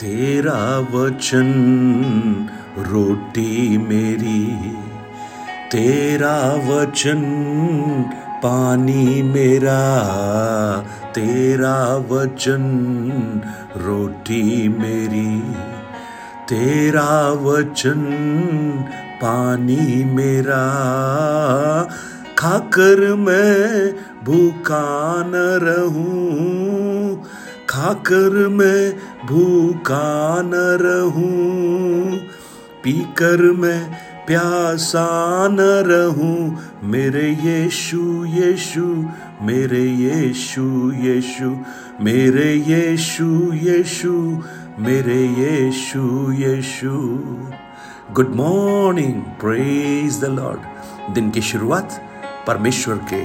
तेरा वचन, रोटी मेरी। तेरा वचन, पानी मेरा। तेरा वचन, रोटी मेरी। तेरा वचन, पानी मेरा। खाकर मैं भूखा न रहूँ खाकर मैं भूखा न रहूँ, पीकर मैं प्यासा न रहूँ। मेरे यीशु यीशु, मेरे यीशु यीशु, मेरे यीशु यीशु, मेरे Yeshu Yeshu. Good morning praise the lord दिन की शुरुआत परमेश्वर के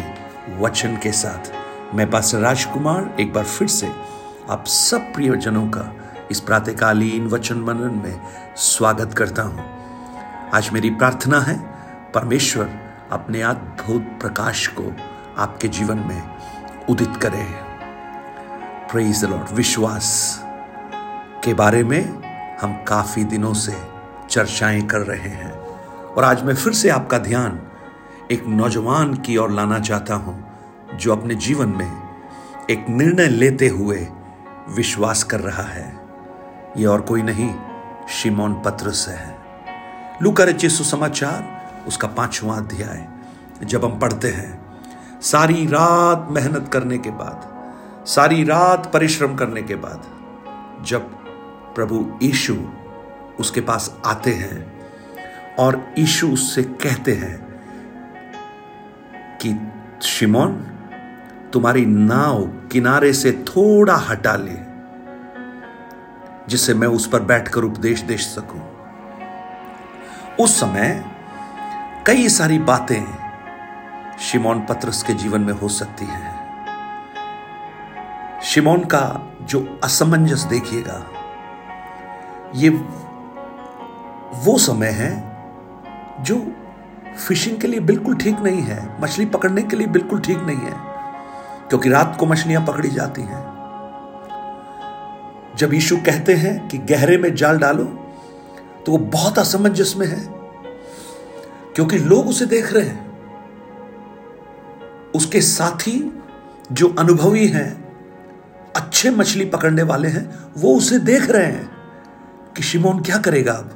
वचन के साथ। मैं पास राजकुमार एक बार फिर से आप सब प्रियजनों का इस प्रातकालीन वचन मनन में स्वागत करता हूँ। आज मेरी प्रार्थना है, परमेश्वर अपने अद्भुत प्रकाश को आपके जीवन में उदित करे। प्रेज लॉर्ड विश्वास के बारे में हम काफ़ी दिनों से चर्चाएँ कर रहे हैं। और आज मैं फिर से आपका ध्यान एक नौजवान की ओर लाना चाहता हूँ, जो अपने जीवन में एक निर्णय लेते हुए विश्वास कर रहा है। ये और कोई नहीं, शिमोन पत्रस है। लूका रचे सुसमाचार उसका पांचवा अध्याय। जब हम पढ़ते हैं, सारी रात मेहनत करने के बाद, सारी रात परिश्रम करने के बाद, जब प्रभु यीशु उसके पास आते हैं और यीशु उससे कहते हैं कि, शिमोन तुम्हारी नाव किनारे से थोड़ा हटा ले, जिससे मैं उस पर बैठकर उपदेश दे सकूँ। उस समय कई सारी बातें शिमोन पत्रस के जीवन में हो सकती हैं। शिमोन का जो असमंजस देखिएगा, ये वो समय है जो फिशिंग के लिए बिल्कुल ठीक नहीं है, मछली पकड़ने के लिए बिल्कुल ठीक नहीं है। क्योंकि रात को मछलियाँ पकड़ी जाती हैं। जब यीशु कहते हैं कि गहरे में जाल डालो तो वो बहुत असमंजस में है, क्योंकि लोग उसे देख रहे हैं। उसके साथी जो अनुभवी हैं, अच्छे मछली पकड़ने वाले हैं, वो उसे देख रहे हैं कि शिमोन क्या करेगा अब।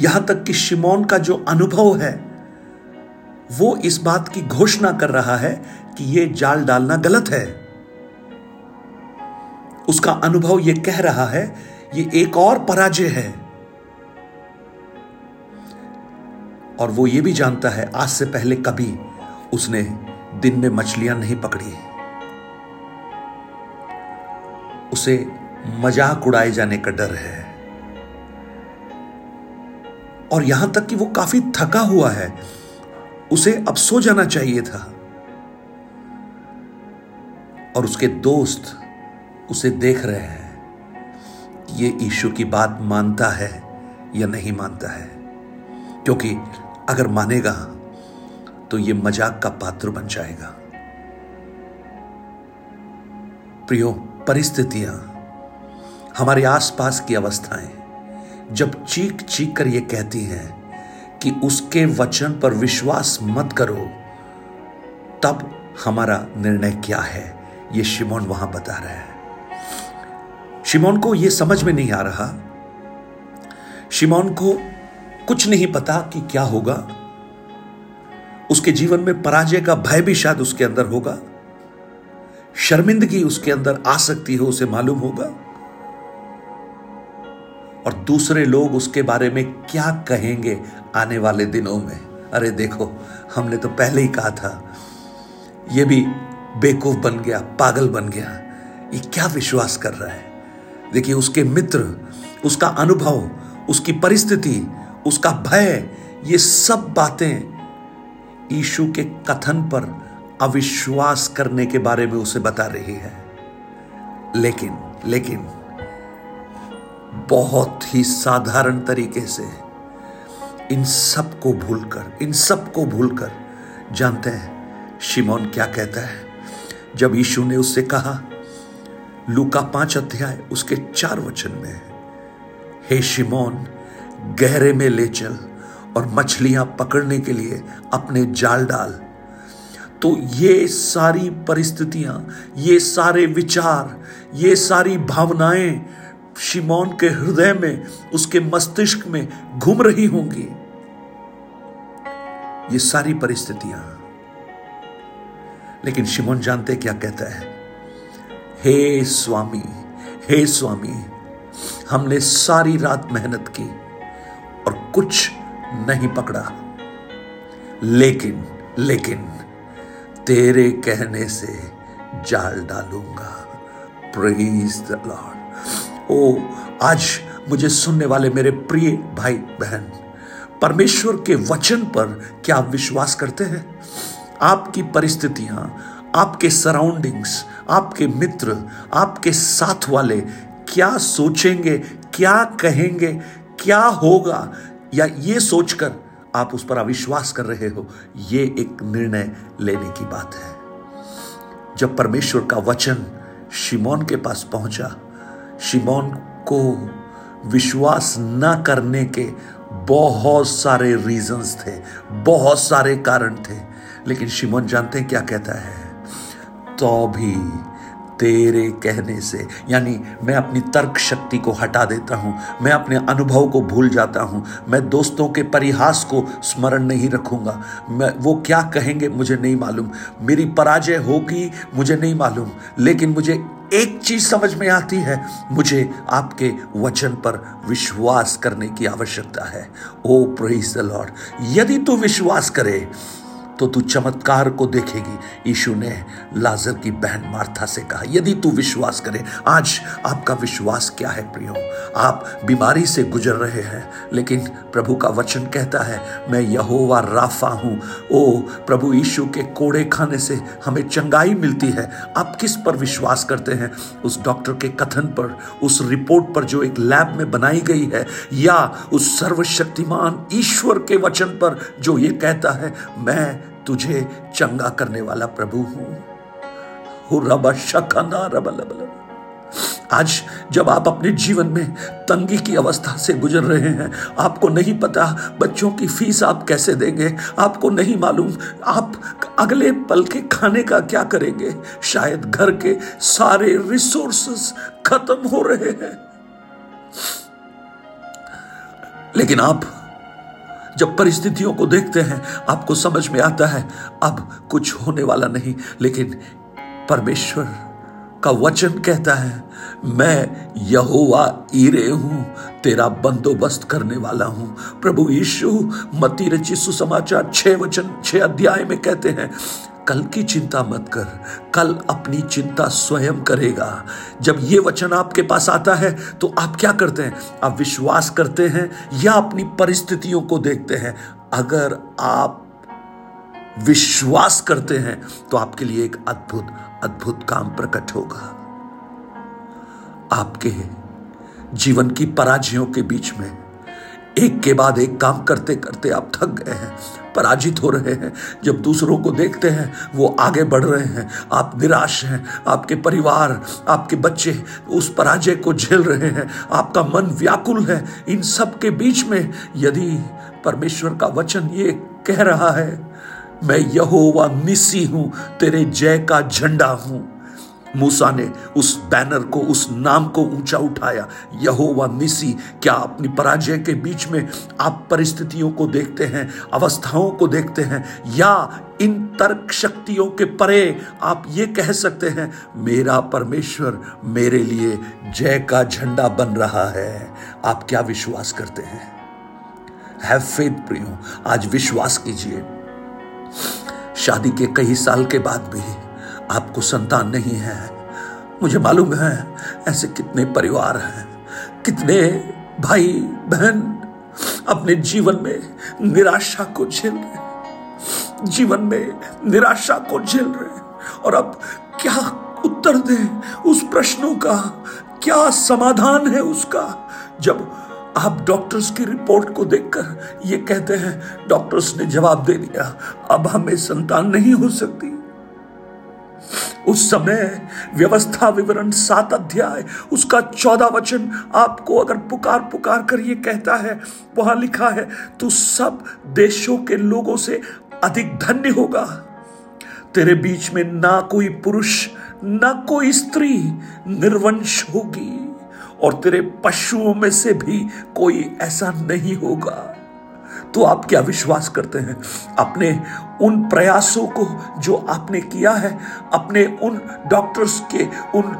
यहाँ तक कि शिमोन का जो अनुभव है वो इस बात की घोषणा कर रहा है कि यह जाल डालना गलत है। उसका अनुभव यह कह रहा है, ये एक और पराजय है। और वो ये भी जानता है, आज से पहले कभी उसने दिन में मछलियाँ नहीं पकड़ी। उसे मज़ाक उड़ाए जाने का डर है। और यहाँ तक कि वो काफ़ी थका हुआ है। उसे अब सो जाना चाहिए था। और उसके दोस्त उसे देख रहे हैं ये ईशु की बात मानता है या नहीं मानता है। क्योंकि अगर मानेगा तो ये मज़ाक का पात्र बन जाएगा। प्रियो, परिस्थितियाँ, हमारे आसपास की अवस्थाएँ, जब चीख चीख कर ये कहती हैं कि उसके वचन पर विश्वास मत करो। तब हमारा निर्णय क्या है? ये शिमोन वहाँ बता रहा है। शिमोन को यह समझ में नहीं आ रहा। शिमोन को कुछ नहीं पता कि क्या होगा। उसके जीवन में पराजय का भय भी शायद उसके अंदर होगा। शर्मिंदगी उसके अंदर आ सकती हो, उसे मालूम होगा। और दूसरे लोग उसके बारे में क्या कहेंगे आने वाले दिनों में? अरे देखो, हमने तो पहले ही कहा था, ये भी बेकूफ बन गया, पागल बन गया। ये क्या विश्वास कर रहा है? देखिए, उसके मित्र, उसका अनुभव, उसकी परिस्थिति, उसका भय, ये सब बातें ईशु के कथन पर अविश्वास करने के बारे में उसे बता रही है। लेकिन लेकिन बहुत ही साधारण तरीके से इन सबको भूलकर, इन सबको भूलकर जानते हैं शिमोन क्या कहता है। जब यीशु ने उससे कहा, लूका पाँच अध्याय, उसके चार वचन में है, हे शिमोन, गहरे में ले चल और मछलियाँ पकड़ने के लिए अपने जाल डाल। तो ये सारी परिस्थितियाँ, ये सारे विचार, ये सारी भावनाएँ शिमोन के हृदय में, उसके मस्तिष्क में घूम रही होंगी। ये सारी परिस्थितियाँ। लेकिन शिमोन जानते क्या कहता है? हे स्वामी हे स्वामी, हमने सारी रात मेहनत की और कुछ नहीं पकड़ा। लेकिन लेकिन, तेरे कहने से जाल डालूँगा। प्रेज द लॉर्ड ओ, आज मुझे सुनने वाले मेरे प्रिय भाई बहन, परमेश्वर के वचन पर क्या आप विश्वास करते हैं? आपकी परिस्थितियाँ, आपके सराउंडिंग्स आपके मित्र, आपके साथ वाले क्या सोचेंगे, क्या कहेंगे, क्या होगा, या ये सोचकर आप उस पर अविश्वास कर रहे हो, ये एक निर्णय लेने की बात है। जब परमेश्वर का वचन शिमोन के पास पहुँचा शिमोन को विश्वास न करने के बहुत सारे रीजंस थे, बहुत सारे कारण थे। लेकिन शिमोन जानते हैं क्या कहता है? तो भी तेरे कहने से, यानी मैं अपनी तर्क शक्ति को हटा देता हूँ, मैं अपने अनुभव को भूल जाता हूँ, मैं दोस्तों के परिहास को स्मरण नहीं रखूँगा। मैं, वो क्या कहेंगे मुझे नहीं मालूम। मेरी पराजय होगी मुझे नहीं मालूम, लेकिन मुझे एक चीज़ समझ में आती है, मुझे आपके वचन पर विश्वास करने की आवश्यकता है। ओ प्रेज द लॉर्ड यदि तू विश्वास करे तो तू चमत्कार को देखेगी। यीशु ने लाजर की बहन मार्था से कहा, यदि तू विश्वास करे, आज आपका विश्वास क्या है प्रियो? आप बीमारी से गुजर रहे हैं, लेकिन प्रभु का वचन कहता है, मैं यहोवा राफा हूँ। ओ प्रभु, यीशु के कोड़े खाने से हमें चंगाई मिलती है। आप किस पर विश्वास करते हैं? उस डॉक्टर के कथन पर, उस रिपोर्ट पर जो एक लैब में बनाई गई है, या उस सर्वशक्तिमान ईश्वर के वचन पर जो ये कहता है, मैं तुझे चंगा करने वाला प्रभु हूँ। आज जब आप अपने जीवन में तंगी की अवस्था से गुजर रहे हैं, आपको नहीं पता बच्चों की फ़ीस आप कैसे देंगे। आपको नहीं मालूम आप अगले पल के खाने का क्या करेंगे। शायद घर के सारे रिसोर्सेस खत्म हो रहे हैं। लेकिन आप जब परिस्थितियों को देखते हैं, आपको समझ में आता है, अब कुछ होने वाला नहीं, लेकिन परमेश्वर का वचन कहता है, मैं यहोवा ईरे हूँ, तेरा बंदोबस्त करने वाला हूँ। प्रभु यीशु मती रची सुसमाचार छह वचन, छह अध्याय में कहते हैं, कल की चिंता मत कर, कल अपनी चिंता स्वयं करेगा। जब ये वचन आपके पास आता है तो आप क्या करते हैं? आप विश्वास करते हैं या अपनी परिस्थितियों को देखते हैं? अगर आप विश्वास करते हैं तो आपके लिए एक अद्भुत अद्भुत काम प्रकट होगा। आपके जीवन की पराजयों के बीच में, एक के बाद एक काम करते करते आप थक गए हैं, पराजित हो रहे हैं। जब दूसरों को देखते हैं, वो आगे बढ़ रहे हैं, आप निराश हैं, आपके परिवार, आपके बच्चे उस पराजय को झेल रहे हैं, आपका मन व्याकुल है। इन सब के बीच में यदि परमेश्वर का वचन ये कह रहा है मैं यहोवा निसी हूँ, तेरे जय का झंडा हूँ। मूसा ने उस बैनर को, उस नाम को ऊँचा उठाया। यहोवा निसी क्या अपनी पराजय के बीच में आप परिस्थितियों को देखते हैं, अवस्थाओं को देखते हैं, या इन तर्क शक्तियों के परे आप ये कह सकते हैं, मेरा परमेश्वर मेरे लिए जय का झंडा बन रहा है। आप क्या विश्वास करते हैं? हैव फेथ प्रियो, आज विश्वास कीजिए। शादी के कई साल के बाद भी आपको संतान नहीं है। मुझे मालूम है ऐसे कितने परिवार हैं, कितने भाई बहन अपने जीवन में निराशा को झेल रहे जीवन में निराशा को झेल रहे और अब क्या उत्तर दें उस प्रश्नों का, क्या समाधान है उसका? जब आप डॉक्टर्स की रिपोर्ट को देखकर ये कहते हैं डॉक्टर्स ने जवाब दे दिया, अब हमें संतान नहीं हो सकती। उस समय व्यवस्था विवरण सात अध्याय, उसका चौदह वचन आपको अगर पुकार पुकार कर ये कहता है, वहाँ लिखा है, तू सब देशों के लोगों से अधिक धन्य होगा। तेरे बीच में ना कोई पुरुष, ना कोई स्त्री निर्वंश होगी। और तेरे पशुओं में से भी कोई ऐसा नहीं होगा। तो आप क्या विश्वास करते हैं? अपने उन प्रयासों को जो आपने किया है, अपने उन डॉक्टर्स के, उन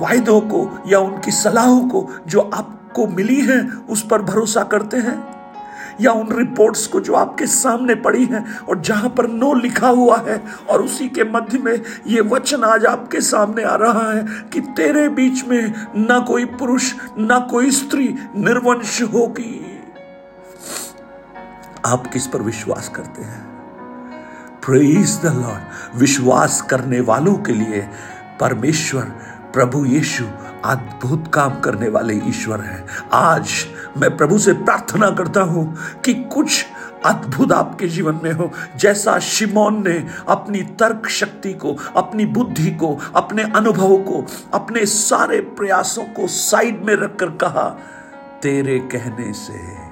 वायदों को या उनकी सलाहों को जो आपको मिली है, उस पर भरोसा करते हैं? या उन रिपोर्ट्स को जो आपके सामने पड़ी हैं और जहाँ पर नो लिखा हुआ है और उसी के मध्य में ये वचन आज आपके सामने आ रहा है कि तेरे बीच में ना कोई पुरुष, ना कोई स्त्री निर्वंश होगी। आप किस पर विश्वास करते हैं? प्रेज द लॉर्ड विश्वास करने वालों के लिए परमेश्वर, प्रभु यीशु अद्भुत काम करने वाले ईश्वर हैं। आज मैं प्रभु से प्रार्थना करता हूँ कि कुछ अद्भुत आपके जीवन में हो। जैसा शिमोन ने अपनी तर्क शक्ति को, अपनी बुद्धि को, अपने अनुभव को, अपने सारे प्रयासों को साइड में रखकर कहा, तेरे कहने से,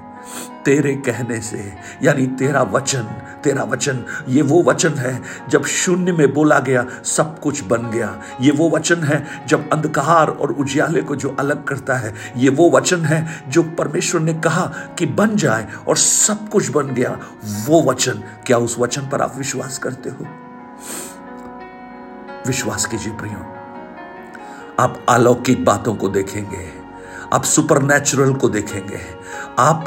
तेरे कहने से, यानी तेरा वचन तेरा वचन, ये वो वचन है, जब शून्य में बोला गया, सब कुछ बन गया। ये वो वचन है, जब अंधकार और उजियाले को जो अलग करता है, ये वो वचन है, जो परमेश्वर ने कहा कि बन जाए और सब कुछ बन गया। वो वचन, क्या उस वचन पर आप विश्वास करते हो? विश्वास कीजिए प्रियो, आप अलौकिक बातों को देखेंगे, आप सुपर नेचुरल को देखेंगे। आप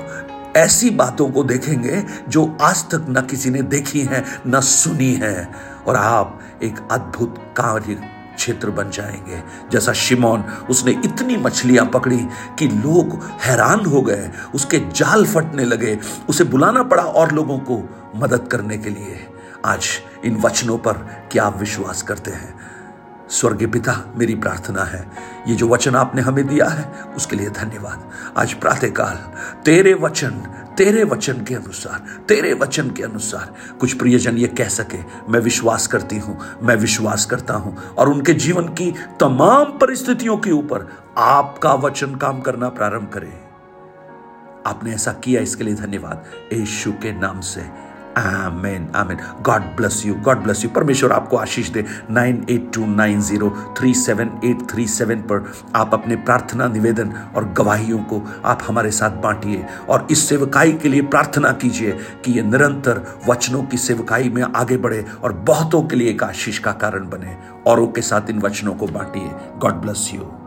ऐसी बातों को देखेंगे जो आज तक न किसी ने देखी है, न सुनी है। और आप एक अद्भुत कार्य क्षेत्र बन जाएँगे। जैसा शिमोन, उसने इतनी मछलियाँ पकड़ी कि लोग हैरान हो गए, उसके जाल फटने लगे। उसे बुलाना पड़ा और लोगों को मदद करने के लिए। आज इन वचनों पर क्या आप विश्वास करते हैं? स्वर्गीय पिता, मेरी प्रार्थना है। ये जो वचन आपने हमें दिया है, उसके लिए धन्यवाद। आज प्रातःकाल, तेरे वचन तेरे वचन के अनुसार, तेरे वचन के अनुसार कुछ प्रियजन ये कह सके, मैं विश्वास करती हूँ, मैं विश्वास करता हूँ। और उनके जीवन की तमाम परिस्थितियों के ऊपर आपका वचन काम करना प्रारंभ करे। आपने ऐसा किया, इसके लिए धन्यवाद। यीशु के नाम से amen amen God bless you God bless you परमेश्वर आपको आशीष दे। Nine eight two nine zero three seven eight three seven पर आप अपने प्रार्थना, निवेदन और गवाहियों को आप हमारे साथ बांटिए और इस सेवकाई के लिए प्रार्थना कीजिए कि ये निरंतर वचनों की सेवकाई में आगे बढ़े और बहुतों के लिए एक आशीष का कारण बने। औरों के साथ इन वचनों को बांटिए। God bless you